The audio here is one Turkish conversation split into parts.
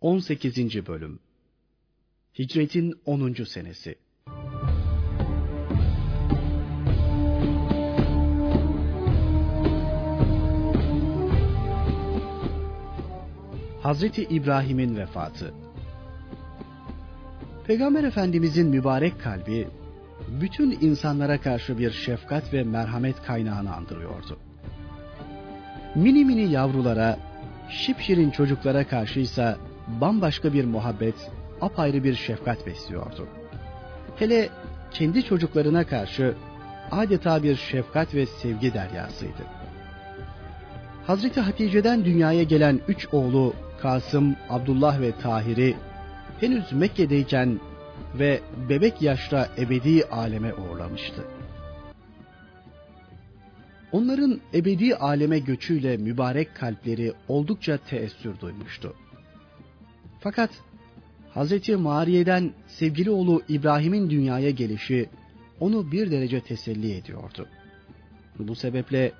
18. Bölüm Hicretin 10. Senesi Hazreti İbrahim'in vefatı Peygamber Efendimizin mübarek kalbi, bütün insanlara karşı bir şefkat ve merhamet kaynağını andırıyordu. Mini mini yavrulara, şipşirin çocuklara karşıysa bambaşka bir muhabbet, apayrı bir şefkat besliyordu. Hele kendi çocuklarına karşı adeta bir şefkat ve sevgi deryasıydı. Hazreti Hatice'den dünyaya gelen üç oğlu Kasım, Abdullah ve Tahir'i henüz Mekke'deyken ve bebek yaşta ebedi aleme uğurlamıştı. Onların ebedi aleme göçüyle mübarek kalpleri oldukça teessür duymuştu. Fakat Hazreti Mariye'den sevgili oğlu İbrahim'in dünyaya gelişi onu bir derece teselli ediyordu. Bu sebeple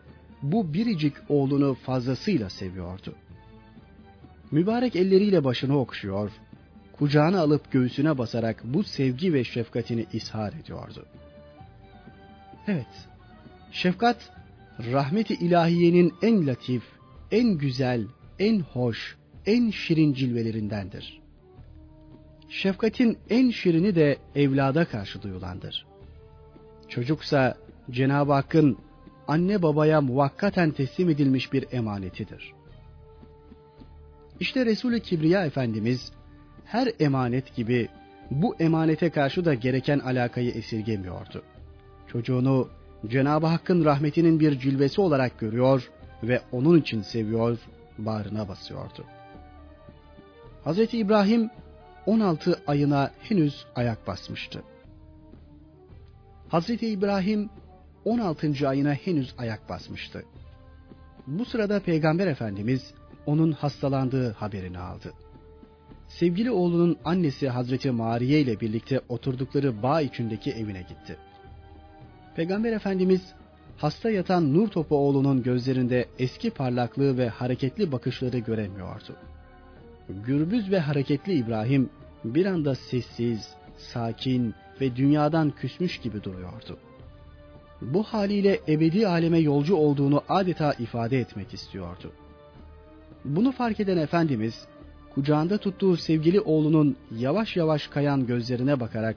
bu biricik oğlunu fazlasıyla seviyordu. Mübarek elleriyle başını okşuyor, kucağına alıp göğsüne basarak bu sevgi ve şefkatini ishar ediyordu. Evet, şefkat rahmeti ilahiyenin en latif, en güzel, en hoş, en şirin cilvelerindendir. Şefkatin en şirini de evlada karşı duyulandır. Çocuksa Cenab-ı Hakk'ın anne babaya muvakkaten teslim edilmiş bir emanetidir. İşte Resulü Kibriya Efendimiz her emanet gibi bu emanete karşı da gereken alakayı esirgemiyordu. Çocuğunu Cenab-ı Hakk'ın rahmetinin bir cilvesi olarak görüyor ve onun için seviyor, bağrına basıyordu. Hz. İbrahim 16 ayına henüz ayak basmıştı. Hz. İbrahim 16. ayına henüz ayak basmıştı. Bu sırada Peygamber Efendimiz onun hastalandığı haberini aldı. Sevgili oğlunun annesi Hazreti Mariye ile birlikte oturdukları bağ içindeki evine gitti. Peygamber Efendimiz hasta yatan nur topu oğlunun gözlerinde eski parlaklığı ve hareketli bakışları göremiyordu. Gürbüz ve hareketli İbrahim bir anda sessiz, sakin ve dünyadan küsmüş gibi duruyordu. Bu haliyle ebedi aleme yolcu olduğunu adeta ifade etmek istiyordu. Bunu fark eden Efendimiz, kucağında tuttuğu sevgili oğlunun yavaş yavaş kayan gözlerine bakarak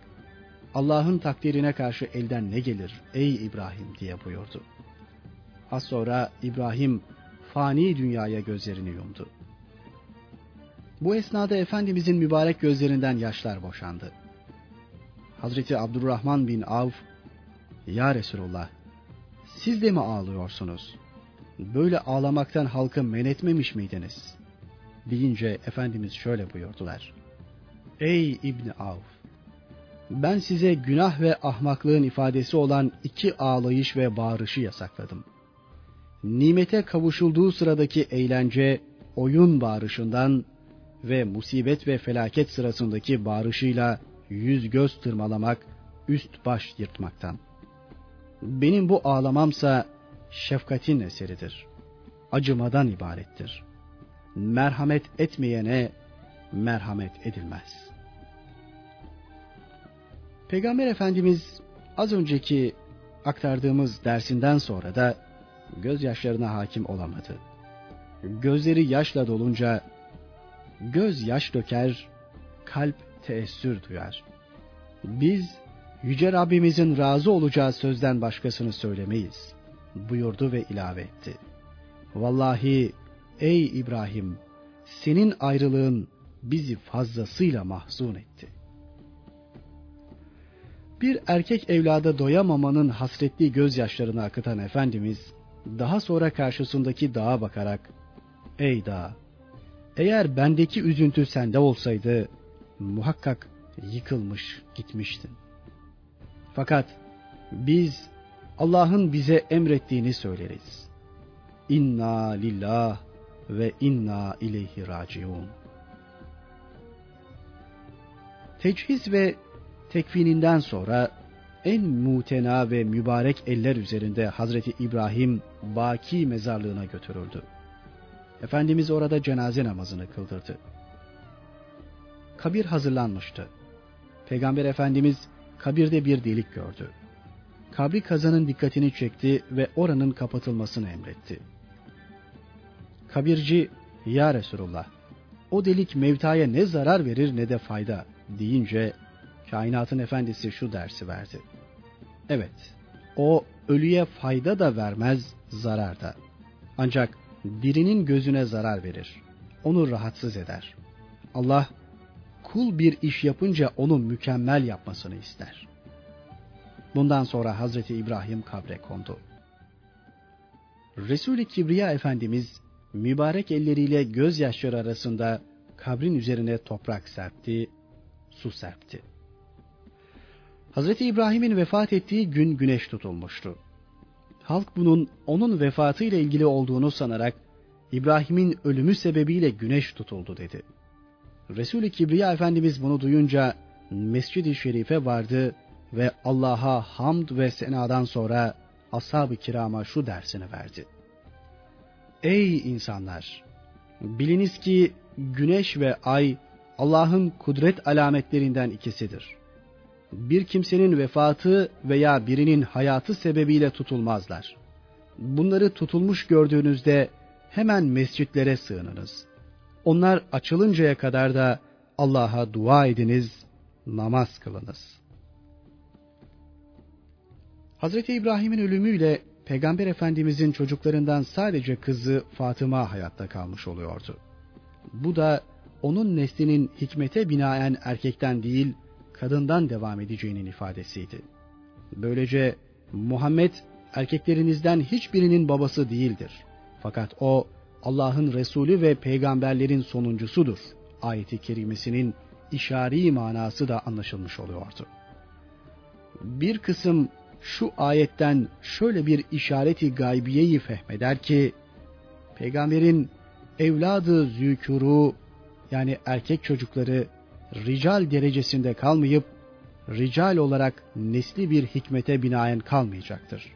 Allah'ın takdirine karşı elden ne gelir ey İbrahim diye buyurdu. Az sonra İbrahim fani dünyaya gözlerini yumdu. Bu esnada Efendimizin mübarek gözlerinden yaşlar boşandı. Hazreti Abdurrahman bin Avf, Ya Resulullah, siz de mi ağlıyorsunuz? Böyle ağlamaktan halkı men etmemiş miydiniz? Deyince Efendimiz şöyle buyurdular. Ey İbni Avf! Ben size günah ve ahmaklığın ifadesi olan iki ağlayış ve bağırışı yasakladım. Nimete kavuşulduğu sıradaki eğlence, oyun bağırışından ve musibet ve felaket sırasındaki bağırışıyla yüz göz tırmalamak, üst baş yırtmaktan. Benim bu ağlamamsa şefkatin eseridir. Acımadan ibarettir. Merhamet etmeyene merhamet edilmez. Peygamber Efendimiz az önceki aktardığımız dersinden sonra da gözyaşlarına hakim olamadı. Gözleri yaşla dolunca göz yaş döker, kalp teessür duyar. Biz Yüce Rabbimizin razı olacağı sözden başkasını söylemeyiz buyurdu ve ilave etti. Vallahi ey İbrahim senin ayrılığın bizi fazlasıyla mahzun etti. Bir erkek evlada doyamamanın hasretli gözyaşlarını akıtan Efendimiz daha sonra karşısındaki dağa bakarak Ey dağ eğer bendeki üzüntü sende olsaydı muhakkak yıkılmış gitmiştin. Fakat biz Allah'ın bize emrettiğini söyleriz. İnna lillah ve inna ileyhi raciun. Teçhiz ve tekvininden sonra en mutena ve mübarek eller üzerinde Hazreti İbrahim Baki mezarlığına götürüldü. Efendimiz orada cenaze namazını kıldırdı. kabir hazırlanmıştı. Peygamber Efendimiz kabirde bir delik gördü. Kabri kazanın dikkatini çekti ve oranın kapatılmasını emretti. Kabirci, Ya Resulullah, o delik mevtaya ne zarar verir ne de fayda deyince kainatın efendisi şu dersi verdi. Evet, o ölüye fayda da vermez, zarar da. Ancak birinin gözüne zarar verir. Onu rahatsız eder. Allah kul bir iş yapınca onu mükemmel yapmasını ister. Bundan sonra Hazreti İbrahim kabre kondu. Resul-i Kibriya Efendimiz mübarek elleriyle gözyaşları arasında kabrin üzerine toprak serpti, su serpti. Hazreti İbrahim'in vefat ettiği gün güneş tutulmuştu. Halk bunun onun vefatı ile ilgili olduğunu sanarak İbrahim'in ölümü sebebiyle güneş tutuldu dedi. Resul-i Kibriya Efendimiz bunu duyunca Mescid-i Şerif'e vardı ve Allah'a hamd ve senadan sonra ashab-ı kirama şu dersini verdi. Ey insanlar! Biliniz ki güneş ve ay Allah'ın kudret alametlerinden ikisidir. Bir kimsenin vefatı veya birinin hayatı sebebiyle tutulmazlar. Bunları tutulmuş gördüğünüzde hemen mescitlere sığınınız. Onlar açılıncaya kadar da Allah'a dua ediniz, namaz kılınız. Hazreti İbrahim'in ölümüyle Peygamber Efendimizin çocuklarından sadece kızı Fatıma hayatta kalmış oluyordu. Bu da onun neslinin hikmete binaen erkekten değil, kadından devam edeceğinin ifadesiydi. Böylece Muhammed erkeklerinizden hiçbirinin babası değildir. Fakat o Allah'ın Resulü ve peygamberlerin sonuncusudur. Ayeti kerimesinin işari manası da anlaşılmış oluyordu. Bir kısım şu ayetten şöyle bir işareti gaybiyeyi fehmeder ki, peygamberin evladı zükuru yani erkek çocukları rical derecesinde kalmayıp rical olarak nesli bir hikmete binaen kalmayacaktır.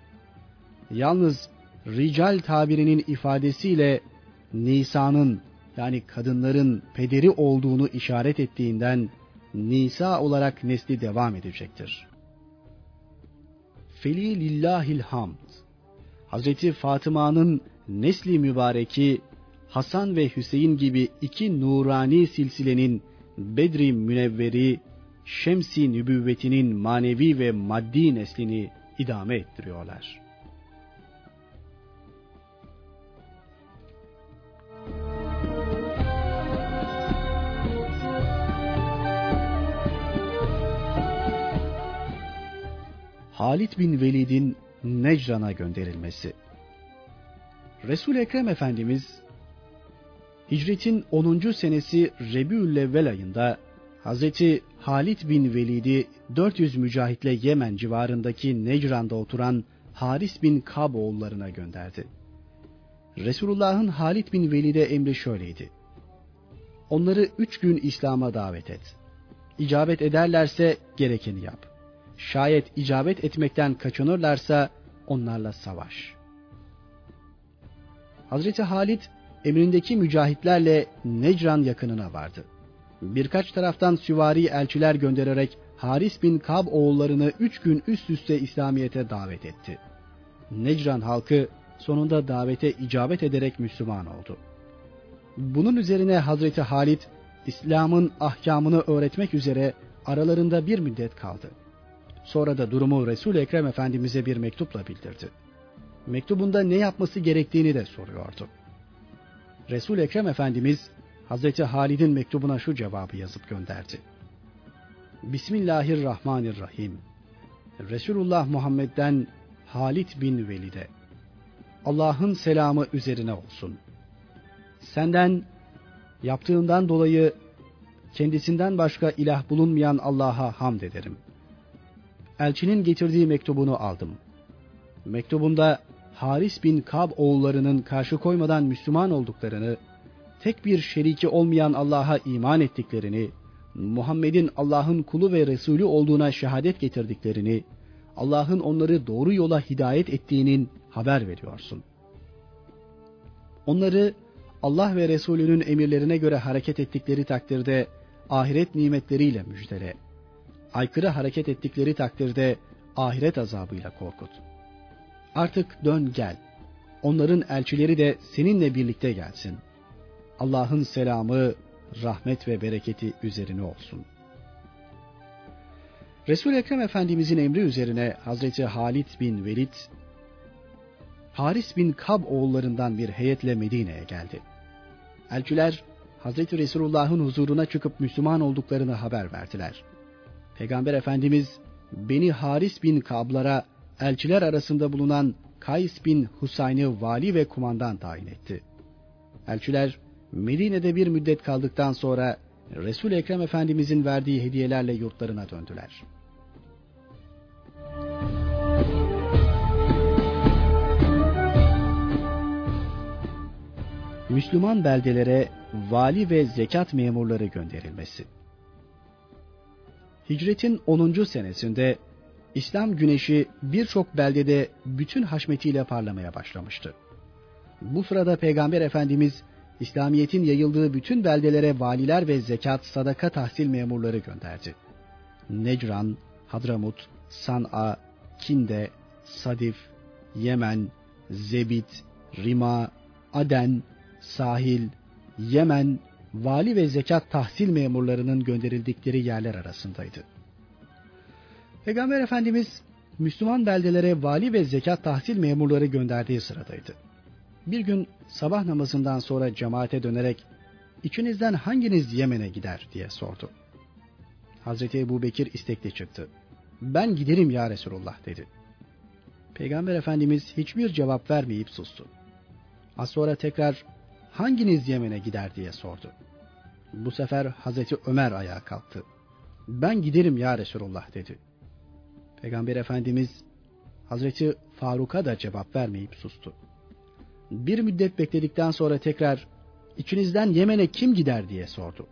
Yalnız rical tabirinin ifadesiyle Nisa'nın yani kadınların pederi olduğunu işaret ettiğinden Nisa olarak nesli devam edecektir. Feli lillahil hamd. Hazreti Fatıma'nın nesli mübareki Hasan ve Hüseyin gibi iki nurani silsilenin Bedri Münevveri, Şemsi nübüvvetinin manevi ve maddi neslini idame ettiriyorlar. Halit bin Velid'in Necran'a gönderilmesi. Resul Ekrem Efendimiz Hicretin 10. senesi Rebiülevvel ayında Hazreti Halit bin Velid'i 400 mücahitle Yemen civarındaki Necran'da oturan Haris bin Kab oğullarına gönderdi. Resulullah'ın Halit bin Velid'e emri şöyleydi. Onları üç gün İslam'a davet et. İcabet ederlerse gerekeni yap. Şayet icabet etmekten kaçınırlarsa onlarla savaş. Hazreti Halit emrindeki mücahitlerle Necran yakınına vardı. Birkaç taraftan süvari elçiler göndererek Haris bin Kab oğullarını üç gün üst üste İslamiyet'e davet etti. Necran halkı sonunda davete icabet ederek Müslüman oldu. Bunun üzerine Hazreti Halit, İslam'ın ahkamını öğretmek üzere aralarında bir müddet kaldı. Sonra da durumu Resul-i Ekrem Efendimiz'e bir mektupla bildirdi. Mektubunda ne yapması gerektiğini de soruyordu. Resul Ekrem Efendimiz Hazreti Halid'in mektubuna şu cevabı yazıp gönderdi. Bismillahirrahmanirrahim. Resulullah Muhammed'den Halid bin Velid'e. Allah'ın selamı üzerine olsun. Senden yaptığından dolayı kendisinden başka ilah bulunmayan Allah'a hamd ederim. Elçinin getirdiği mektubunu aldım. Mektubunda Haris bin Kab oğullarının karşı koymadan Müslüman olduklarını, tek bir şeriki olmayan Allah'a iman ettiklerini, Muhammed'in Allah'ın kulu ve Resulü olduğuna şehadet getirdiklerini, Allah'ın onları doğru yola hidayet ettiğinin haber veriyorsun. Onları Allah ve Resulünün emirlerine göre hareket ettikleri takdirde ahiret nimetleriyle müjdele. Aykırı hareket ettikleri takdirde ahiret azabıyla korkut. Artık dön gel. Onların elçileri de seninle birlikte gelsin. Allah'ın selamı, rahmet ve bereketi üzerine olsun. Resul Ekrem Efendimizin emri üzerine Hazreti Halit bin Velid Haris bin Kab oğullarından bir heyetle Medine'ye geldi. Elçiler Hazreti Resulullah'ın huzuruna çıkıp Müslüman olduklarını haber verdiler. Peygamber Efendimiz Beni Haris bin Kablara elçiler arasında bulunan Kays bin Husayn'ı vali ve kumandan tayin etti. Elçiler Medine'de bir müddet kaldıktan sonra Resul Ekrem Efendimizin verdiği hediyelerle yurtlarına döndüler. Müslüman beldelere vali ve zekat memurları gönderilmesi. Hicretin 10. senesinde İslam güneşi birçok beldede bütün haşmetiyle parlamaya başlamıştı. Bu sırada Peygamber Efendimiz İslamiyet'in yayıldığı bütün beldelere valiler ve zekat, sadaka tahsil memurları gönderdi. Necran, Hadramut, San'a, Kinde, Sadif, Yemen, Zebit, Rima, Aden, Sahil, Yemen, vali ve zekat tahsil memurlarının gönderildikleri yerler arasındaydı. Peygamber Efendimiz Müslüman beldelere vali ve zekat tahsil memurları gönderdiği sıradaydı. Bir gün sabah namazından sonra cemaate dönerek içinizden hanginiz Yemen'e gider diye sordu. Hazreti Ebu Bekir istekli çıktı. Ben giderim ya Resulullah dedi. Peygamber Efendimiz hiçbir cevap vermeyip sustu. Az sonra tekrar hanginiz Yemen'e gider diye sordu. Bu sefer Hazreti Ömer ayağa kalktı. Ben giderim ya Resulullah dedi. Peygamber Efendimiz Hazreti Faruk'a da cevap vermeyip sustu. Bir müddet bekledikten sonra tekrar içinizden Yemen'e kim gider diye sordu.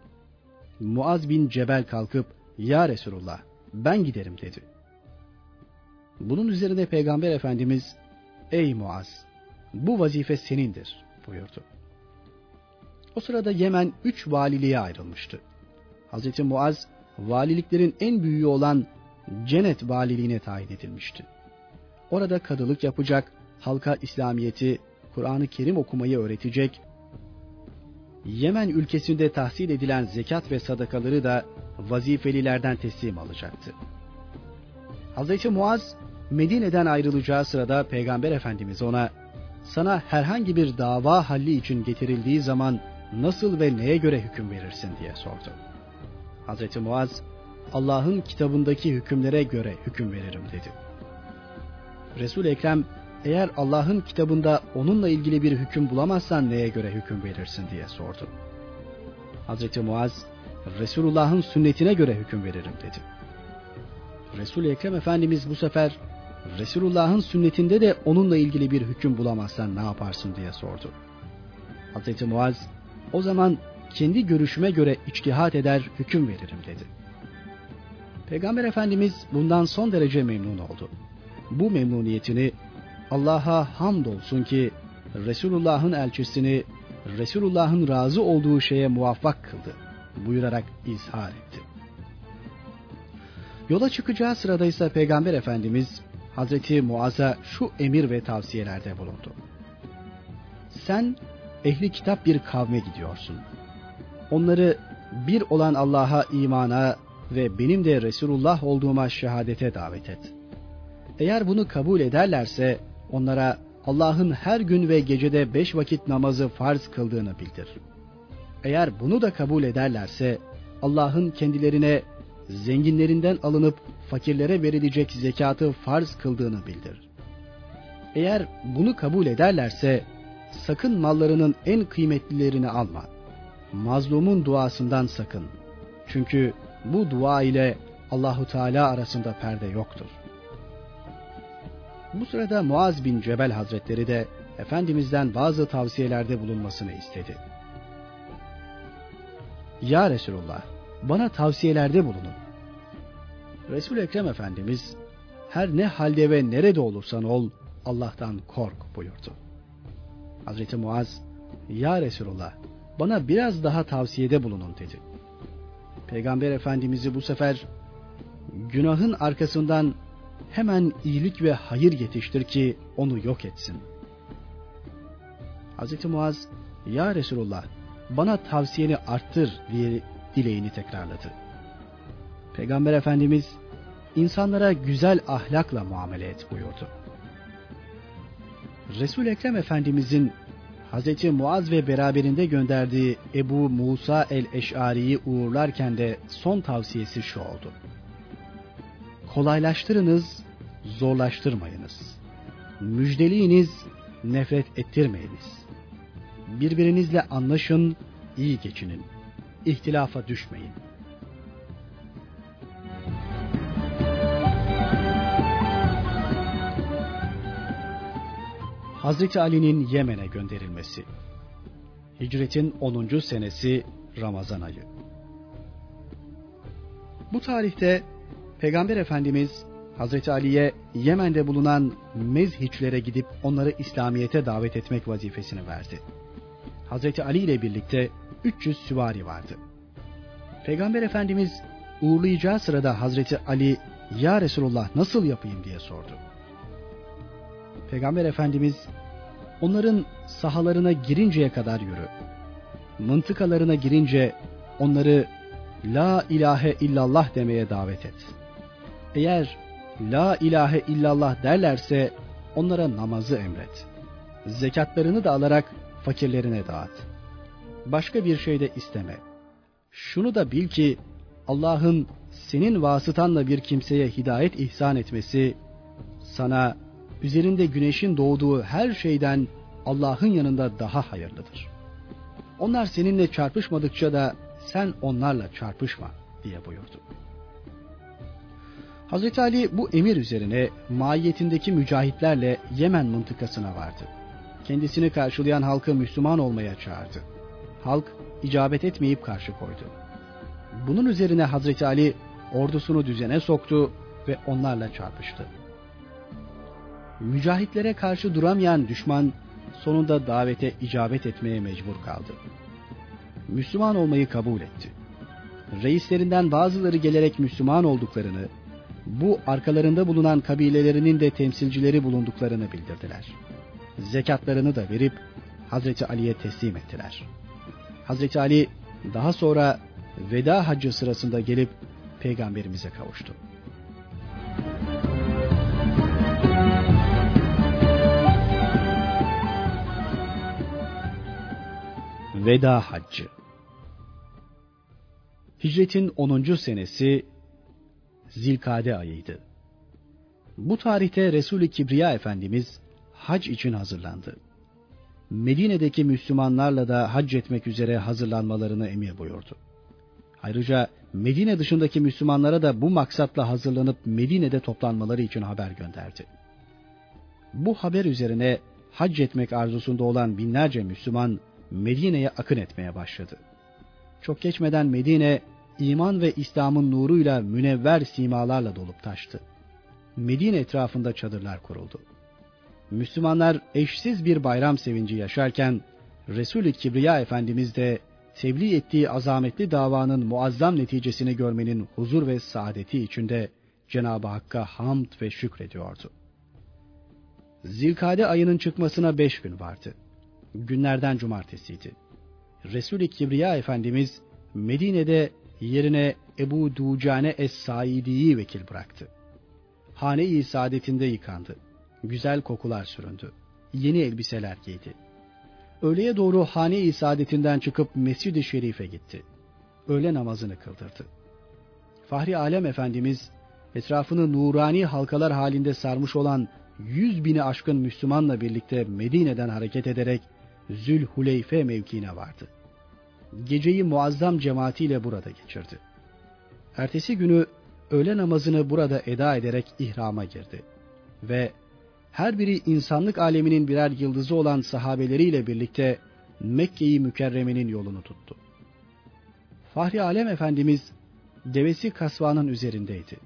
Muaz bin Cebel kalkıp ya Resulullah ben giderim dedi. Bunun üzerine Peygamber Efendimiz ey Muaz bu vazife senindir buyurdu. O sırada Yemen üç valiliğe ayrılmıştı. Hazreti Muaz valiliklerin en büyüğü olan Cennet valiliğine tayin edilmişti. Orada kadılık yapacak, halka İslamiyeti, Kur'an-ı Kerim okumayı öğretecek, Yemen ülkesinde tahsil edilen zekat ve sadakaları da vazifelilerden teslim alacaktı. Hz. Muaz Medine'den ayrılacağı sırada Peygamber Efendimiz ona sana herhangi bir dava halli için getirildiği zaman nasıl ve neye göre hüküm verirsin diye sordu. Hz. Muaz Allah'ın kitabındaki hükümlere göre hüküm veririm dedi. Resul Ekrem eğer Allah'ın kitabında onunla ilgili bir hüküm bulamazsan neye göre hüküm verirsin diye sordu. Hazreti Muaz, Resulullah'ın sünnetine göre hüküm veririm dedi. Resul-i Ekrem Efendimiz bu sefer Resulullah'ın sünnetinde de onunla ilgili bir hüküm bulamazsan ne yaparsın diye sordu. Hazreti Muaz o zaman kendi görüşüme göre içtihat eder hüküm veririm dedi. Peygamber Efendimiz bundan son derece memnun oldu. Bu memnuniyetini Allah'a hamdolsun ki Resulullah'ın elçisini Resulullah'ın razı olduğu şeye muvaffak kıldı buyurarak izhar etti. Yola çıkacağı sırada ise Peygamber Efendimiz Hazreti Muaz'a şu emir ve tavsiyelerde bulundu. Sen ehli kitap bir kavme gidiyorsun. Onları bir olan Allah'a imana ve benim de Resulullah olduğuma şehadete davet et. Eğer bunu kabul ederlerse onlara Allah'ın her gün ve gecede beş vakit namazı farz kıldığını bildir. Eğer bunu da kabul ederlerse Allah'ın kendilerine zenginlerinden alınıp fakirlere verilecek zekatı farz kıldığını bildir. Eğer bunu kabul ederlerse sakın mallarının en kıymetlilerini alma. Mazlumun duasından sakın. Çünkü bu dua ile Allahu Teala arasında perde yoktur. Bu sırada Muaz bin Cebel Hazretleri de Efendimiz'den bazı tavsiyelerde bulunmasını istedi. Ya Resulullah, bana tavsiyelerde bulunun. Resul Ekrem Efendimiz, her ne halde ve nerede olursan ol, Allah'tan kork buyurdu. Hazreti Muaz, Ya Resulullah, bana biraz daha tavsiyede bulunun dedi. Peygamber Efendimiz'i bu sefer günahın arkasından hemen iyilik ve hayır yetiştir ki onu yok etsin. Hz. Muaz, Ya Resulullah bana tavsiyeni arttır diye dileğini tekrarladı. Peygamber Efendimiz insanlara güzel ahlakla muamele et buyurdu. Resul Ekrem Efendimizin Hz. Muaz ve beraberinde gönderdiği Ebu Musa el-Eş'ari'yi uğurlarken de son tavsiyesi şu oldu. Kolaylaştırınız, zorlaştırmayınız. Müjdeliyiniz, nefret ettirmeyiniz. Birbirinizle anlaşın, iyi geçinin. İhtilafa düşmeyin. Hazreti Ali'nin Yemen'e gönderilmesi. Hicretin 10. senesi Ramazan ayı. Bu tarihte Peygamber Efendimiz Hazreti Ali'ye Yemen'de bulunan mezhiçlere gidip onları İslamiyet'e davet etmek vazifesini verdi. Hazreti Ali ile birlikte 300 süvari vardı. Peygamber Efendimiz uğurlayacağı sırada Hazreti Ali ya Resulullah nasıl yapayım diye sordu. Peygamber Efendimiz onların sahalarına girinceye kadar yürü. Mıntıkalarına girince onları La ilahe illallah demeye davet et. Eğer La ilahe illallah derlerse onlara namazı emret. Zekatlarını da alarak fakirlerine dağıt. Başka bir şey de isteme. Şunu da bil ki Allah'ın senin vasıtanla bir kimseye hidayet ihsan etmesi sana üzerinde güneşin doğduğu her şeyden Allah'ın yanında daha hayırlıdır. Onlar seninle çarpışmadıkça da sen onlarla çarpışma diye buyurdu. Hazreti Ali bu emir üzerine maiyetindeki mücahitlerle Yemen mıntıkasına vardı. Kendisini karşılayan halkı Müslüman olmaya çağırdı. Halk icabet etmeyip karşı koydu. Bunun üzerine Hazreti Ali ordusunu düzene soktu ve onlarla çarpıştı. Mücahitlere karşı duramayan düşman sonunda davete icabet etmeye mecbur kaldı. Müslüman olmayı kabul etti. Reislerinden bazıları gelerek Müslüman olduklarını, bu arkalarında bulunan kabilelerinin de temsilcileri bulunduklarını bildirdiler. Zekatlarını da verip Hazreti Ali'ye teslim ettiler. Hazreti Ali daha sonra veda haccı sırasında gelip peygamberimize kavuştu. Veda Haccı Hicretin 10. senesi Zilkade ayıydı. Bu tarihte Resul-i Kibriya Efendimiz hac için hazırlandı. Medine'deki Müslümanlarla da hac etmek üzere hazırlanmalarını emir buyurdu. Ayrıca Medine dışındaki Müslümanlara da bu maksatla hazırlanıp Medine'de toplanmaları için haber gönderdi. Bu haber üzerine hac etmek arzusunda olan binlerce Müslüman Medine'ye akın etmeye başladı. Çok geçmeden Medine iman ve İslam'ın nuruyla münevver simalarla dolup taştı. Medine etrafında çadırlar kuruldu. Müslümanlar eşsiz bir bayram sevinci yaşarken Resul-i Kibriya Efendimiz de tebliğ ettiği azametli davanın muazzam neticesini görmenin huzur ve saadeti içinde Cenab-ı Hakk'a hamd ve şükrediyordu. Zilkade ayının çıkmasına beş gün vardı. Günlerden cumartesiydi. Resul-i Kibriya Efendimiz Medine'de yerine Ebu Ducane Es-Saidi'yi vekil bıraktı. Hane-i saadetinde yıkandı. Güzel kokular süründü. Yeni elbiseler giydi. Öğleye doğru hane-i saadetinden çıkıp Mescid-i Şerif'e gitti. Öğle namazını kıldırdı. Fahri Alem Efendimiz etrafını nurani halkalar halinde sarmış olan yüz bini aşkın Müslümanla birlikte Medine'den hareket ederek Zülhuleyfe mevkiine vardı. Geceyi muazzam cemaatiyle burada geçirdi. Ertesi günü öğle namazını burada eda ederek ihrama girdi. Ve her biri insanlık aleminin birer yıldızı olan sahabeleriyle birlikte Mekke-i Mükerreme'nin yolunu tuttu. Fahri Alem Efendimiz devesi kasvanın üzerindeydi.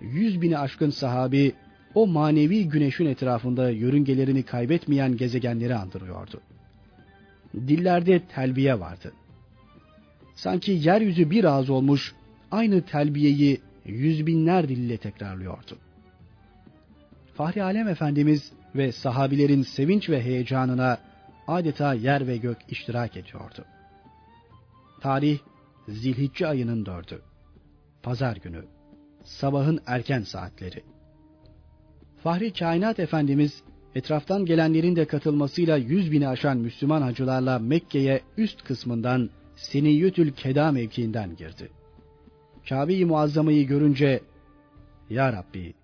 Yüz bini aşkın sahabi o manevi güneşin etrafında yörüngelerini kaybetmeyen gezegenleri andırıyordu. Dillerde telbiye vardı. Sanki yeryüzü bir ağız olmuş, aynı telbiyeyi yüz binler dille tekrarlıyordu. Fahri Alem Efendimiz ve sahabilerin sevinç ve heyecanına adeta yer ve gök iştirak ediyordu. Tarih Zilhicce ayının dördü. Pazar günü. Sabahın erken saatleri. Fahri Kainat Efendimiz etraftan gelenlerin de katılmasıyla yüz bini aşan Müslüman hacılarla Mekke'ye üst kısmından Seniyyütül Keda mevkiinden girdi. Kabe-i Muazzama'yı görünce, Ya Rabbi,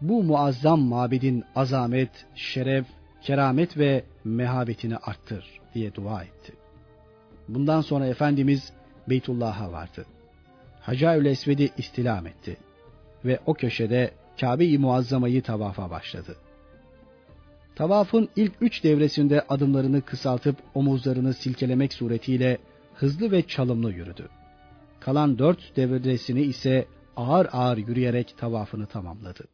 bu muazzam mabedin azamet, şeref, keramet ve mehabetini arttır diye dua etti. Bundan sonra Efendimiz Beytullah'a vardı. Hacaül Esved'i istilam etti ve o köşede Kabe-i Muazzama'yı tavafa başladı. Tavafın ilk üç devresinde adımlarını kısaltıp omuzlarını silkelemek suretiyle hızlı ve çalımlı yürüdü. Kalan dört devresini ise ağır ağır yürüyerek tavafını tamamladı.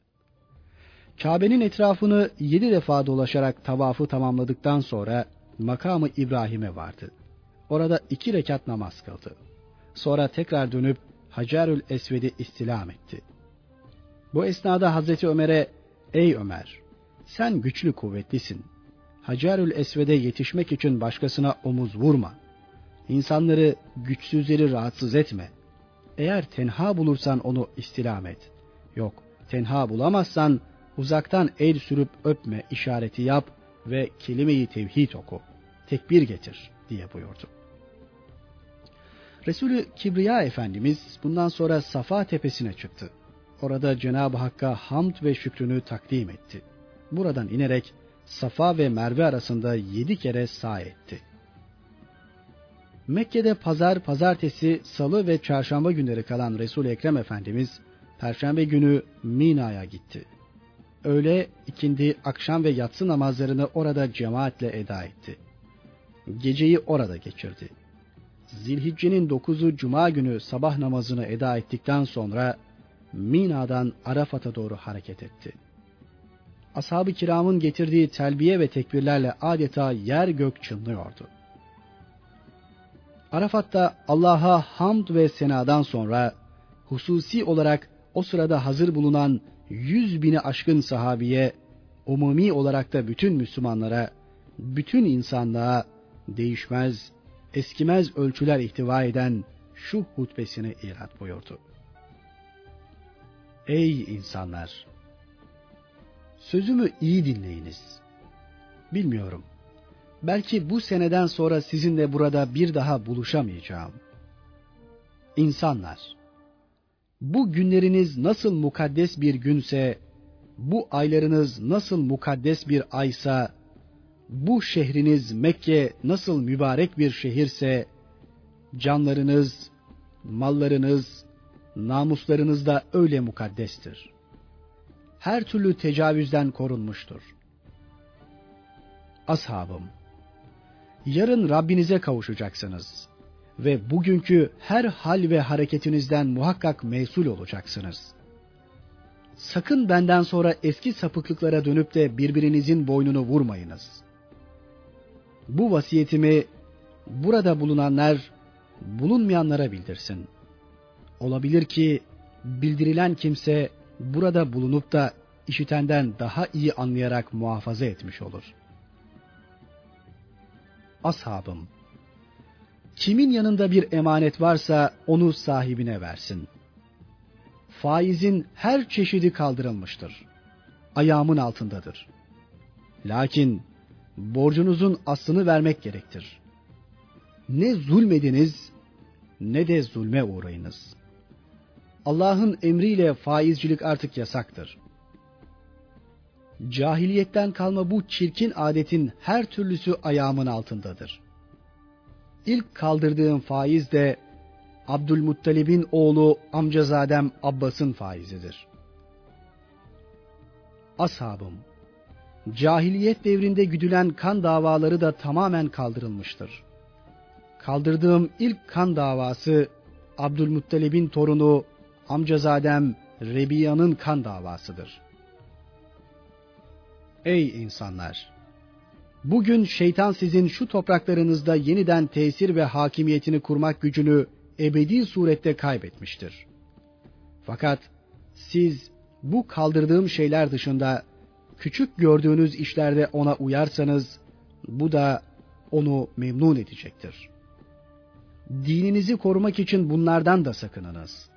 Kabe'nin etrafını yedi defa dolaşarak tavafı tamamladıktan sonra makamı İbrahim'e vardı. Orada iki rekat namaz kıldı. Sonra tekrar dönüp Hacerül Esved'i istilam etti. Bu esnada Hazreti Ömer'e, ''Ey Ömer, sen güçlü kuvvetlisin. Hacerül Esved'e yetişmek için başkasına omuz vurma. İnsanları, güçsüzleri rahatsız etme. Eğer tenha bulursan onu istilam et. Yok, tenha bulamazsan uzaktan el sürüp öpme işareti yap ve kelimeyi tevhid oku. Tekbir getir diye buyurdu. Resulü Kibriya Efendimiz bundan sonra Safa tepesine çıktı. Orada Cenab-ı Hakk'a hamd ve şükrünü takdim etti. Buradan inerek Safa ve Merve arasında yedi kere sağ etti. Mekke'de pazar, pazartesi, salı ve çarşamba günleri kalan resul Ekrem Efendimiz, Perşembe günü Mina'ya gitti. Öğle, ikindi, akşam ve yatsı namazlarını orada cemaatle eda etti. Geceyi orada geçirdi. Zilhicce'nin 9'u Cuma günü sabah namazını eda ettikten sonra Mina'dan Arafat'a doğru hareket etti. Ashab-ı kiramın getirdiği telbiye ve tekbirlerle adeta yer gök çınlıyordu. Arafat'ta Allah'a hamd ve senadan sonra hususi olarak o sırada hazır bulunan yüz bini aşkın sahabiye, umumi olarak da bütün Müslümanlara, bütün insanlığa değişmez, eskimez ölçüler ihtiva eden şu hutbesini irat buyurdu. Ey insanlar! Sözümü iyi dinleyiniz. Bilmiyorum. Belki bu seneden sonra sizinle burada bir daha buluşamayacağım. İnsanlar! Bu günleriniz nasıl mukaddes bir günse, bu aylarınız nasıl mukaddes bir aysa, bu şehriniz Mekke nasıl mübarek bir şehirse, canlarınız, mallarınız, namuslarınız da öyle mukaddestir. Her türlü tecavüzden korunmuştur. Ashabım, yarın Rabbinize kavuşacaksınız ve bugünkü her hal ve hareketinizden muhakkak mesul olacaksınız. Sakın benden sonra eski sapıklıklara dönüp de birbirinizin boynunu vurmayınız. Bu vasiyetimi burada bulunanlar bulunmayanlara bildirsin. Olabilir ki bildirilen kimse burada bulunup da işitenden daha iyi anlayarak muhafaza etmiş olur. Ashabım, kimin yanında bir emanet varsa onu sahibine versin. Faizin her çeşidi kaldırılmıştır. Ayağımın altındadır. Lakin borcunuzun aslını vermek gerektir. Ne zulmediniz ne de zulme uğrayınız. Allah'ın emriyle faizcilik artık yasaktır. Cahiliyetten kalma bu çirkin adetin her türlüsü ayağımın altındadır. İlk kaldırdığım faiz de Abdülmuttalib'in oğlu amcazadem Abbas'ın faizidir. Ashabım, cahiliyet devrinde güdülen kan davaları da tamamen kaldırılmıştır. Kaldırdığım ilk kan davası Abdülmuttalib'in torunu amcazadem Rebiya'nın kan davasıdır. Ey insanlar! Bugün şeytan sizin şu topraklarınızda yeniden tesir ve hakimiyetini kurmak gücünü ebedi surette kaybetmiştir. Fakat siz bu kaldırdığım şeyler dışında küçük gördüğünüz işlerde ona uyarsanız bu da onu memnun edecektir. Dininizi korumak için bunlardan da sakınınız.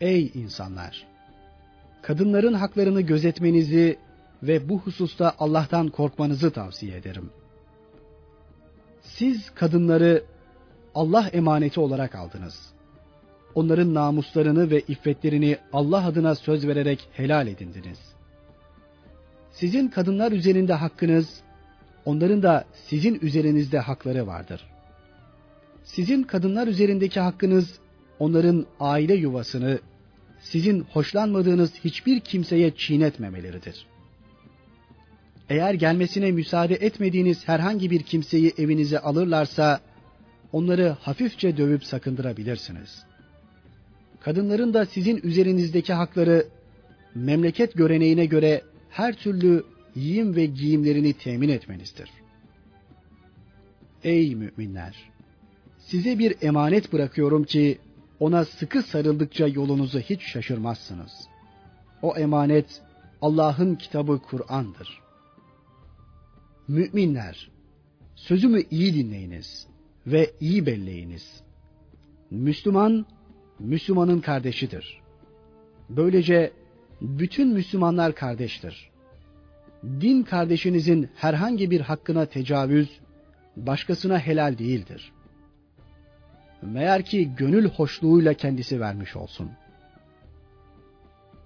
Ey insanlar! Kadınların haklarını gözetmenizi ve bu hususta Allah'tan korkmanızı tavsiye ederim. Siz kadınları Allah emaneti olarak aldınız. Onların namuslarını ve iffetlerini Allah adına söz vererek helal edindiniz. Sizin kadınlar üzerinde hakkınız, onların da sizin üzerinizde hakları vardır. Sizin kadınlar üzerindeki hakkınız, onların aile yuvasını, sizin hoşlanmadığınız hiçbir kimseye çiğnetmemeleridir. Eğer gelmesine müsaade etmediğiniz herhangi bir kimseyi evinize alırlarsa, onları hafifçe dövüp sakındırabilirsiniz. Kadınların da sizin üzerinizdeki hakları, memleket göreneğine göre her türlü yiyim ve giyimlerini temin etmenizdir. Ey müminler! Size bir emanet bırakıyorum ki, ona sıkı sarıldıkça yolunuzu hiç şaşırmazsınız. O emanet Allah'ın kitabı Kur'an'dır. Müminler, sözümü iyi dinleyiniz ve iyi belleyiniz. Müslüman, Müslümanın kardeşidir. Böylece bütün Müslümanlar kardeştir. Din kardeşinizin herhangi bir hakkına tecavüz, başkasına helal değildir. Meğer ki gönül hoşluğuyla kendisi vermiş olsun.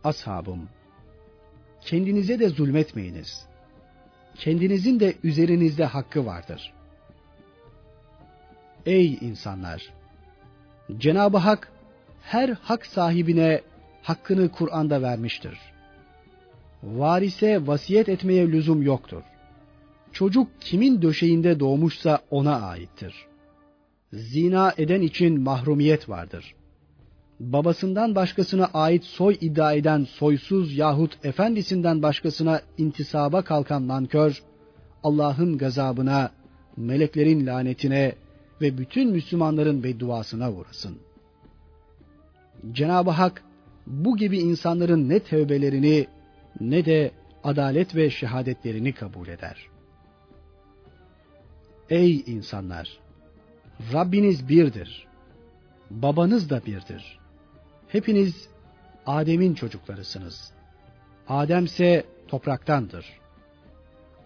Ashabım, kendinize de zulmetmeyiniz. Kendinizin de üzerinizde hakkı vardır. Ey insanlar! Cenab-ı Hak her hak sahibine hakkını Kur'an'da vermiştir. Varise vasiyet etmeye lüzum yoktur. Çocuk kimin döşeğinde doğmuşsa ona aittir zina eden için mahrumiyet vardır. Babasından başkasına ait soy iddia eden soysuz yahut efendisinden başkasına intisaba kalkan nankör, Allah'ın gazabına, meleklerin lanetine ve bütün Müslümanların bedduasına uğrasın. Cenab-ı Hak bu gibi insanların ne tevbelerini ne de adalet ve şehadetlerini kabul eder. Ey insanlar! Rabbiniz birdir. Babanız da birdir. Hepiniz Adem'in çocuklarısınız. Adem ise topraktandır.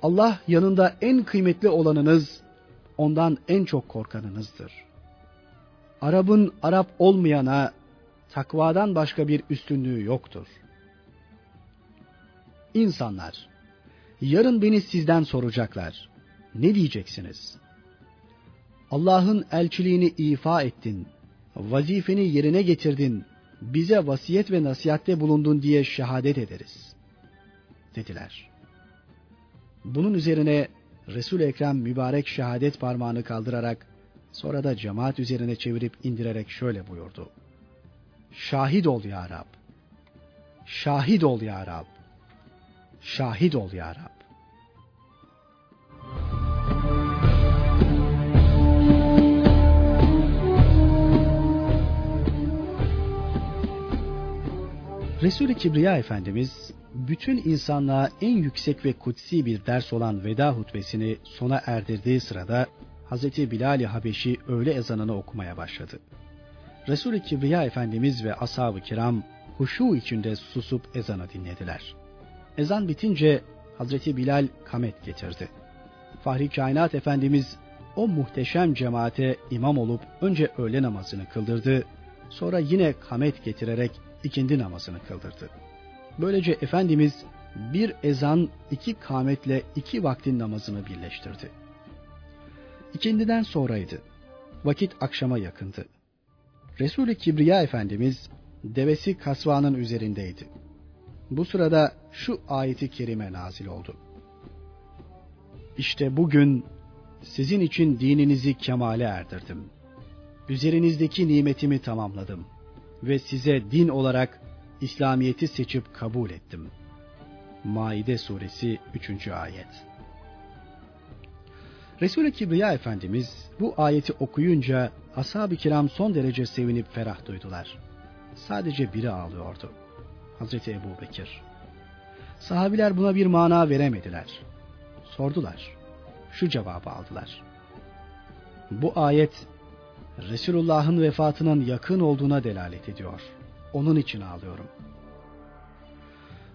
Allah yanında en kıymetli olanınız, ondan en çok korkanınızdır. Arap'ın Arap olmayana takvadan başka bir üstünlüğü yoktur. İnsanlar, yarın beni sizden soracaklar. Ne diyeceksiniz? Allah'ın elçiliğini ifa ettin, vazifeni yerine getirdin, bize vasiyet ve nasihatte bulundun diye şehadet ederiz. Dediler. Bunun üzerine resul Ekrem mübarek şehadet parmağını kaldırarak, sonra da cemaat üzerine çevirip indirerek şöyle buyurdu. Şahit ol ya Rab. Şahit ol ya Rab. Şahit ol ya Rab. Resul-i Kibriya Efendimiz bütün insanlığa en yüksek ve kutsi bir ders olan veda hutbesini sona erdirdiği sırada Hazreti Bilal-i Habeşi öğle ezanını okumaya başladı. Resul-i Kibriya Efendimiz ve ashab-ı kiram huşu içinde susup ezanı dinlediler. Ezan bitince Hazreti Bilal kamet getirdi. Fahri Kainat Efendimiz o muhteşem cemaate imam olup önce öğle namazını kıldırdı, sonra yine kamet getirerek ikindi namazını kıldırdı. Böylece Efendimiz bir ezan iki kametle iki vaktin namazını birleştirdi. İkindiden sonraydı. Vakit akşama yakındı. Resul-i Kibriya Efendimiz devesi kasvanın üzerindeydi. Bu sırada şu ayeti kerime nazil oldu. İşte bugün sizin için dininizi kemale erdirdim. Üzerinizdeki nimetimi tamamladım ve size din olarak İslamiyet'i seçip kabul ettim. Maide suresi 3. ayet. Resul-i Kibriya Efendimiz bu ayeti okuyunca ashab-ı kiram son derece sevinip ferah duydular. Sadece biri ağlıyordu. Hazreti Ebu Bekir. Sahabiler buna bir mana veremediler. Sordular. Şu cevabı aldılar. Bu ayet Resulullah'ın vefatının yakın olduğuna delalet ediyor. Onun için ağlıyorum.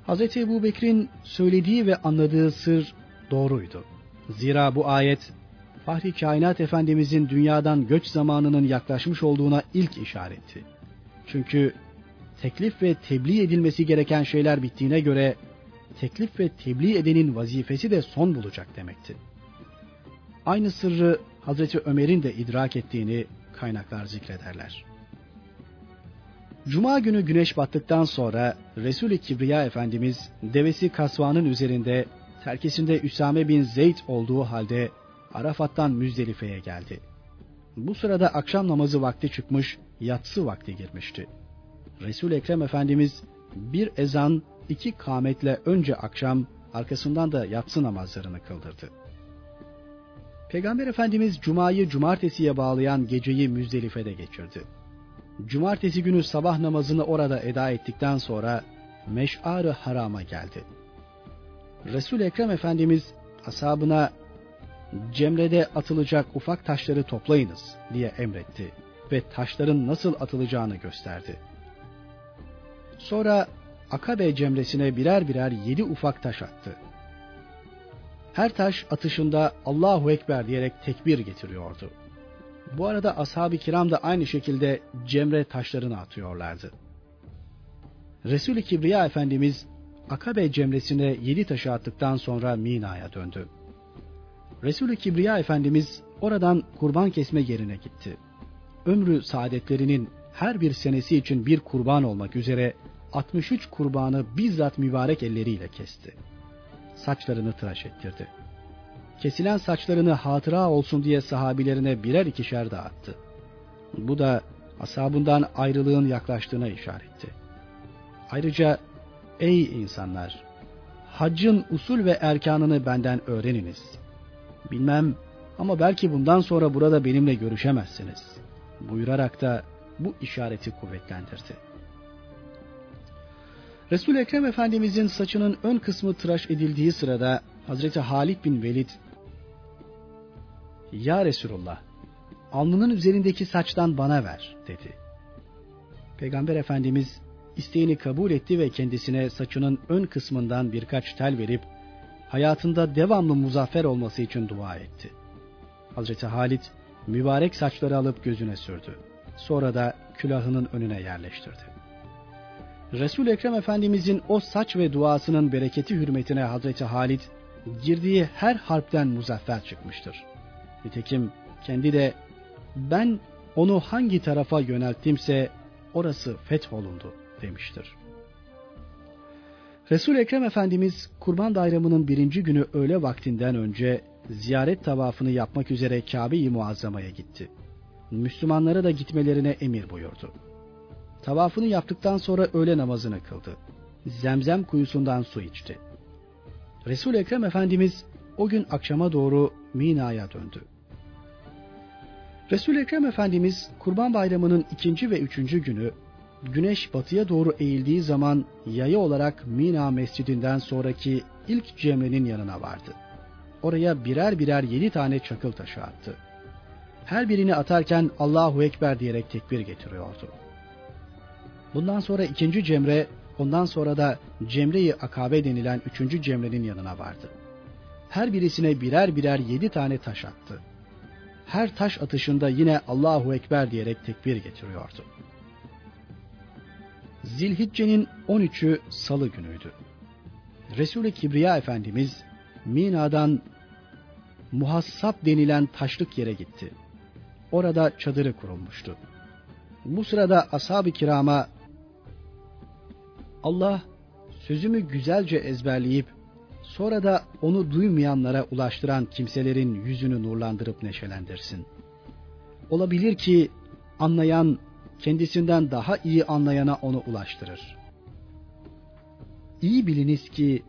Hz. Ebu Bekir'in söylediği ve anladığı sır doğruydu. Zira bu ayet Fahri Kainat Efendimizin dünyadan göç zamanının yaklaşmış olduğuna ilk işaretti. Çünkü teklif ve tebliğ edilmesi gereken şeyler bittiğine göre teklif ve tebliğ edenin vazifesi de son bulacak demekti. Aynı sırrı Hazreti Ömer'in de idrak ettiğini kaynaklar zikrederler. Cuma günü güneş battıktan sonra Resul-i Kibriya Efendimiz devesi kasvanın üzerinde terkisinde Üsame bin Zeyd olduğu halde Arafat'tan Müzdelife'ye geldi. Bu sırada akşam namazı vakti çıkmış, yatsı vakti girmişti. Resul Ekrem Efendimiz bir ezan, iki kametle önce akşam, arkasından da yatsı namazlarını kıldırdı. Peygamber Efendimiz Cuma'yı cumartesiye bağlayan geceyi Müzdelife'de geçirdi. Cumartesi günü sabah namazını orada eda ettikten sonra Meş'ar-ı Haram'a geldi. Resul Ekrem Efendimiz ashabına Cemre'de atılacak ufak taşları toplayınız diye emretti ve taşların nasıl atılacağını gösterdi. Sonra Akabe cemresine birer birer yedi ufak taş attı. Her taş atışında Allahu Ekber diyerek tekbir getiriyordu. Bu arada ashab-ı kiram da aynı şekilde cemre taşlarını atıyorlardı. Resul-i Kibriya Efendimiz Akabe cemresine yedi taşı attıktan sonra Mina'ya döndü. Resul-i Kibriya Efendimiz oradan kurban kesme yerine gitti. Ömrü saadetlerinin her bir senesi için bir kurban olmak üzere 63 kurbanı bizzat mübarek elleriyle kesti. Saçlarını tıraş ettirdi. Kesilen saçlarını hatıra olsun diye sahabilerine birer ikişer dağıttı. Bu da asabından ayrılığın yaklaştığına işaretti. Ayrıca ey insanlar haccın usul ve erkanını benden öğreniniz. Bilmem ama belki bundan sonra burada benimle görüşemezsiniz. Buyurarak da bu işareti kuvvetlendirdi. Resul Ekrem Efendimizin saçının ön kısmı tıraş edildiği sırada Hazreti Halid bin Velid Ya Resulullah alnının üzerindeki saçtan bana ver dedi. Peygamber Efendimiz isteğini kabul etti ve kendisine saçının ön kısmından birkaç tel verip hayatında devamlı muzaffer olması için dua etti. Hazreti Halit mübarek saçları alıp gözüne sürdü. Sonra da külahının önüne yerleştirdi. Resul Ekrem Efendimizin o saç ve duasının bereketi hürmetine Hazreti Halit girdiği her harpten muzaffer çıkmıştır. Nitekim kendi de ben onu hangi tarafa yönelttimse orası fetholundu demiştir. resul Ekrem Efendimiz Kurban Bayramı'nın birinci günü öğle vaktinden önce ziyaret tavafını yapmak üzere Kabe-i Muazzama'ya gitti. Müslümanlara da gitmelerine emir buyurdu. Tavafını yaptıktan sonra öğle namazını kıldı. Zemzem kuyusundan su içti. resul Ekrem Efendimiz o gün akşama doğru Mina'ya döndü. resul Ekrem Efendimiz Kurban Bayramı'nın ikinci ve üçüncü günü güneş batıya doğru eğildiği zaman yayı olarak Mina mescidinden sonraki ilk cemrenin yanına vardı. Oraya birer birer yedi tane çakıl taşı attı. Her birini atarken Allahu Ekber diyerek tekbir getiriyordu. Bundan sonra ikinci cemre, ondan sonra da Cemre-i Akabe denilen üçüncü cemrenin yanına vardı. Her birisine birer birer yedi tane taş attı. Her taş atışında yine Allahu Ekber diyerek tekbir getiriyordu. Zilhicce'nin 13'ü salı günüydü. Resul-i Kibriya Efendimiz Mina'dan Muhassab denilen taşlık yere gitti. Orada çadırı kurulmuştu. Bu sırada ashab-ı kirama Allah sözümü güzelce ezberleyip sonra da onu duymayanlara ulaştıran kimselerin yüzünü nurlandırıp neşelendirsin. Olabilir ki anlayan kendisinden daha iyi anlayana onu ulaştırır. İyi biliniz ki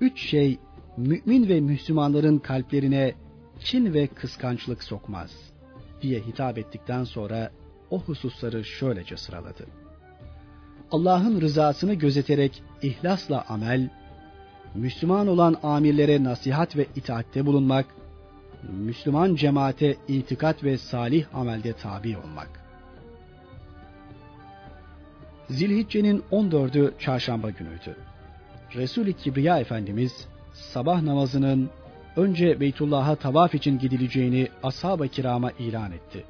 üç şey mümin ve Müslümanların kalplerine kin ve kıskançlık sokmaz diye hitap ettikten sonra o hususları şöylece sıraladı. Allah'ın rızasını gözeterek ihlasla amel, Müslüman olan amirlere nasihat ve itaatte bulunmak, Müslüman cemaate itikat ve salih amelde tabi olmak. Zilhicce'nin 14'ü çarşamba günüydü. Resul-i Kibriya Efendimiz sabah namazının önce Beytullah'a tavaf için gidileceğini ashab-ı kirama ilan etti.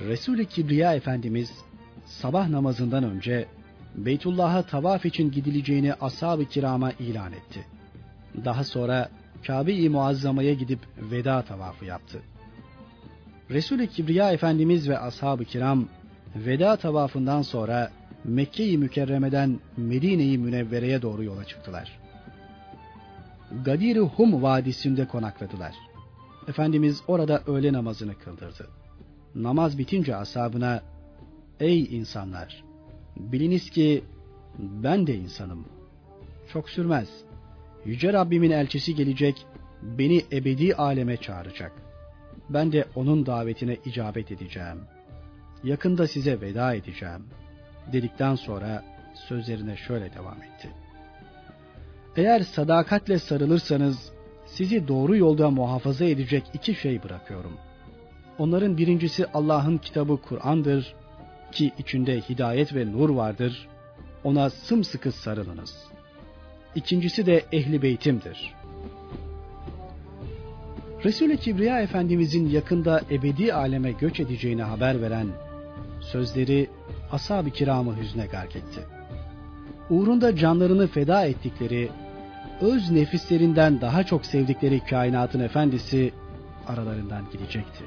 Resul-i Kibriya Efendimiz sabah namazından önce Beytullah'a tavaf için gidileceğini ashab-ı kirama ilan etti. Daha sonra Kabe-i Muazzama'ya gidip veda tavafı yaptı. Resul-i Kibriya Efendimiz ve ashab-ı kiram veda tavafından sonra Mekke-i Mükerreme'den Medine-i Münevvere'ye doğru yola çıktılar. Gadir-i Hum Vadisi'nde konakladılar. Efendimiz orada öğle namazını kıldırdı. Namaz bitince ashabına, Ey insanlar! Biliniz ki ben de insanım. Çok sürmez. Yüce Rabbimin elçisi gelecek, beni ebedi aleme çağıracak. Ben de onun davetine icabet edeceğim. Yakında size veda edeceğim. Dedikten sonra sözlerine şöyle devam etti. Eğer sadakatle sarılırsanız sizi doğru yolda muhafaza edecek iki şey bırakıyorum. Onların birincisi Allah'ın kitabı Kur'an'dır ki içinde hidayet ve nur vardır. Ona sımsıkı sarılınız. İkincisi de ehli beytimdir. Resul-i Kibriya Efendimizin yakında ebedi aleme göç edeceğini haber veren sözleri ashab-ı kiramı hüzne gark etti. Uğrunda canlarını feda ettikleri öz nefislerinden daha çok sevdikleri kainatın efendisi aralarından gidecekti.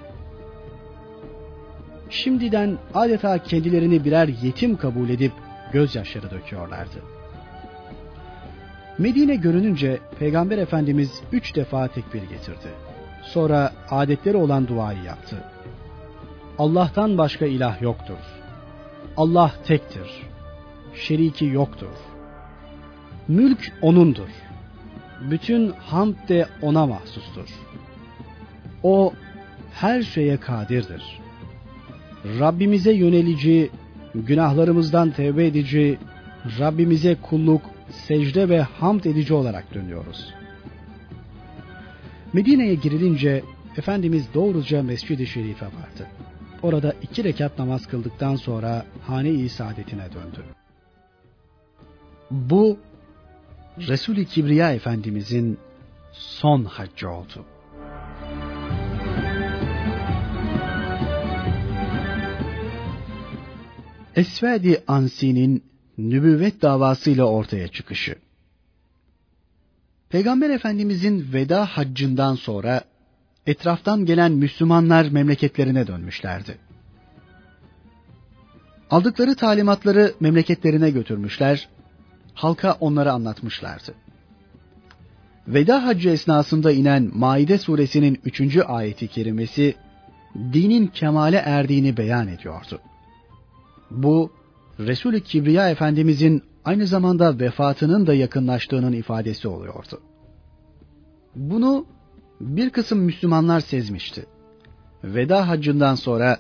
Şimdiden adeta kendilerini birer yetim kabul edip gözyaşları döküyorlardı. Medine görününce Peygamber Efendimiz üç defa tekbir getirdi. Sonra adetleri olan duayı yaptı. Allah'tan başka ilah yoktur. Allah tektir. Şeriki yoktur. Mülk O'nundur bütün hamd de ona mahsustur. O her şeye kadirdir. Rabbimize yönelici, günahlarımızdan tevbe edici, Rabbimize kulluk, secde ve hamd edici olarak dönüyoruz. Medine'ye girilince Efendimiz doğruca Mescid-i Şerif'e vardı. Orada iki rekat namaz kıldıktan sonra hane-i saadetine döndü. Bu Resul-i Kibriya Efendimizin son haccı oldu. Esvedi Ansi'nin nübüvvet davasıyla ortaya çıkışı. Peygamber Efendimizin veda haccından sonra etraftan gelen Müslümanlar memleketlerine dönmüşlerdi. Aldıkları talimatları memleketlerine götürmüşler halka onları anlatmışlardı. Veda haccı esnasında inen Maide suresinin üçüncü ayeti kerimesi dinin kemale erdiğini beyan ediyordu. Bu Resul-i Kibriya Efendimizin aynı zamanda vefatının da yakınlaştığının ifadesi oluyordu. Bunu bir kısım Müslümanlar sezmişti. Veda haccından sonra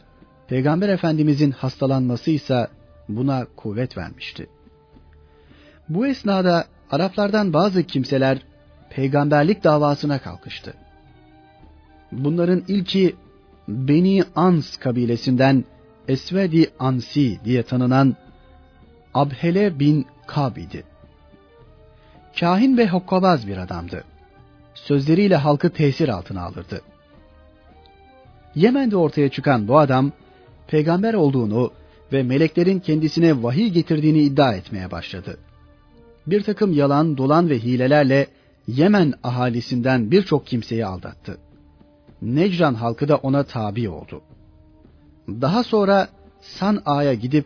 Peygamber Efendimizin hastalanması ise buna kuvvet vermişti. Bu esnada Araplardan bazı kimseler peygamberlik davasına kalkıştı. Bunların ilki Beni Ans kabilesinden Esvedi Ansi diye tanınan Abhele bin Kab idi. Kahin ve hokkabaz bir adamdı. Sözleriyle halkı tesir altına alırdı. Yemen'de ortaya çıkan bu adam, peygamber olduğunu ve meleklerin kendisine vahiy getirdiğini iddia etmeye başladı bir takım yalan, dolan ve hilelerle Yemen ahalisinden birçok kimseyi aldattı. Necran halkı da ona tabi oldu. Daha sonra San'a'ya gidip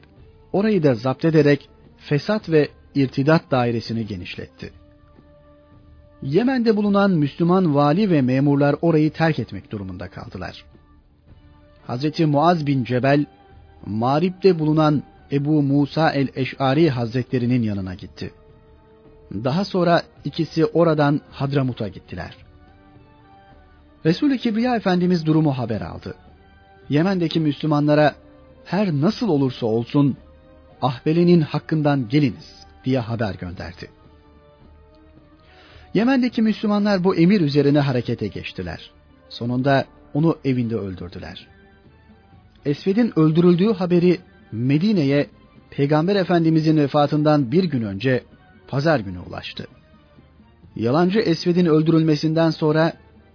orayı da zapt ederek fesat ve irtidat dairesini genişletti. Yemen'de bulunan Müslüman vali ve memurlar orayı terk etmek durumunda kaldılar. Hazreti Muaz bin Cebel, Marib'de bulunan Ebu Musa el-Eş'ari Hazretlerinin yanına gitti.'' Daha sonra ikisi oradan Hadramut'a gittiler. Resul-i Kibriya Efendimiz durumu haber aldı. Yemen'deki Müslümanlara her nasıl olursa olsun Ahbeli'nin hakkından geliniz diye haber gönderdi. Yemen'deki Müslümanlar bu emir üzerine harekete geçtiler. Sonunda onu evinde öldürdüler. Esved'in öldürüldüğü haberi Medine'ye Peygamber Efendimizin vefatından bir gün önce pazar günü ulaştı. Yalancı Esved'in öldürülmesinden sonra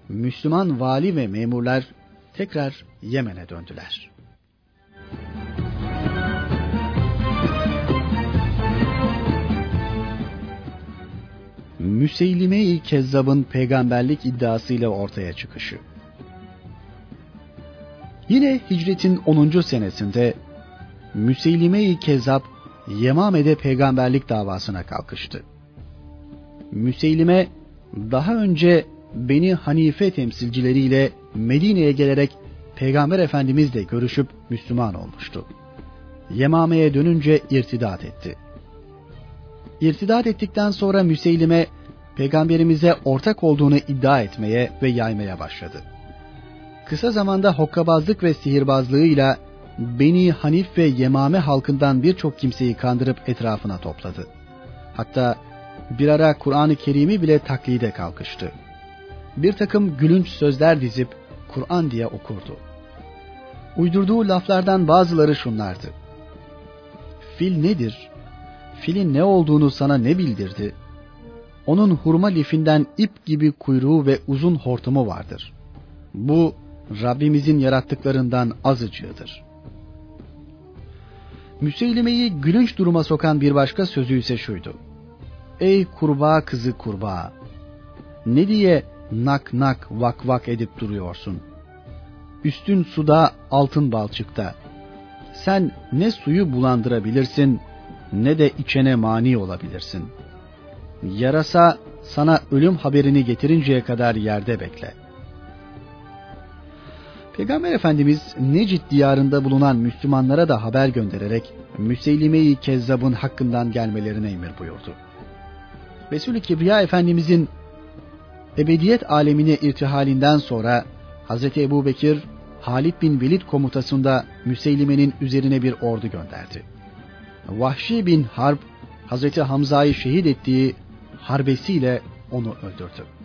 Müslüman vali ve memurlar tekrar Yemen'e döndüler. Müseylime-i Kezzab'ın peygamberlik iddiasıyla ortaya çıkışı. Yine hicretin 10. senesinde Müseylime-i Kezzab Yemame'de peygamberlik davasına kalkıştı. Müseylime daha önce Beni Hanife temsilcileriyle Medine'ye gelerek Peygamber Efendimizle görüşüp Müslüman olmuştu. Yemame'ye dönünce irtidat etti. İrtidat ettikten sonra Müseylime peygamberimize ortak olduğunu iddia etmeye ve yaymaya başladı. Kısa zamanda hokkabazlık ve sihirbazlığıyla Beni Hanif ve Yemame halkından birçok kimseyi kandırıp etrafına topladı. Hatta bir ara Kur'an-ı Kerim'i bile taklide kalkıştı. Bir takım gülünç sözler dizip Kur'an diye okurdu. Uydurduğu laflardan bazıları şunlardı. Fil nedir? Filin ne olduğunu sana ne bildirdi? Onun hurma lifinden ip gibi kuyruğu ve uzun hortumu vardır. Bu Rabbimizin yarattıklarından azıcığıdır. Müseylime'yi gülünç duruma sokan bir başka sözü ise şuydu. Ey kurbağa kızı kurbağa! Ne diye nak nak vak vak edip duruyorsun? Üstün suda altın balçıkta. Sen ne suyu bulandırabilirsin ne de içene mani olabilirsin. Yarasa sana ölüm haberini getirinceye kadar yerde bekle. Peygamber Efendimiz Necid diyarında bulunan Müslümanlara da haber göndererek Müseylime-i Kezzab'ın hakkından gelmelerine emir buyurdu. Resul-i Kibriya Efendimizin ebediyet alemine irtihalinden sonra Hz. Ebu Bekir, Halid bin Velid komutasında Müseylime'nin üzerine bir ordu gönderdi. Vahşi bin Harp, Hz. Hamza'yı şehit ettiği harbesiyle onu öldürdü.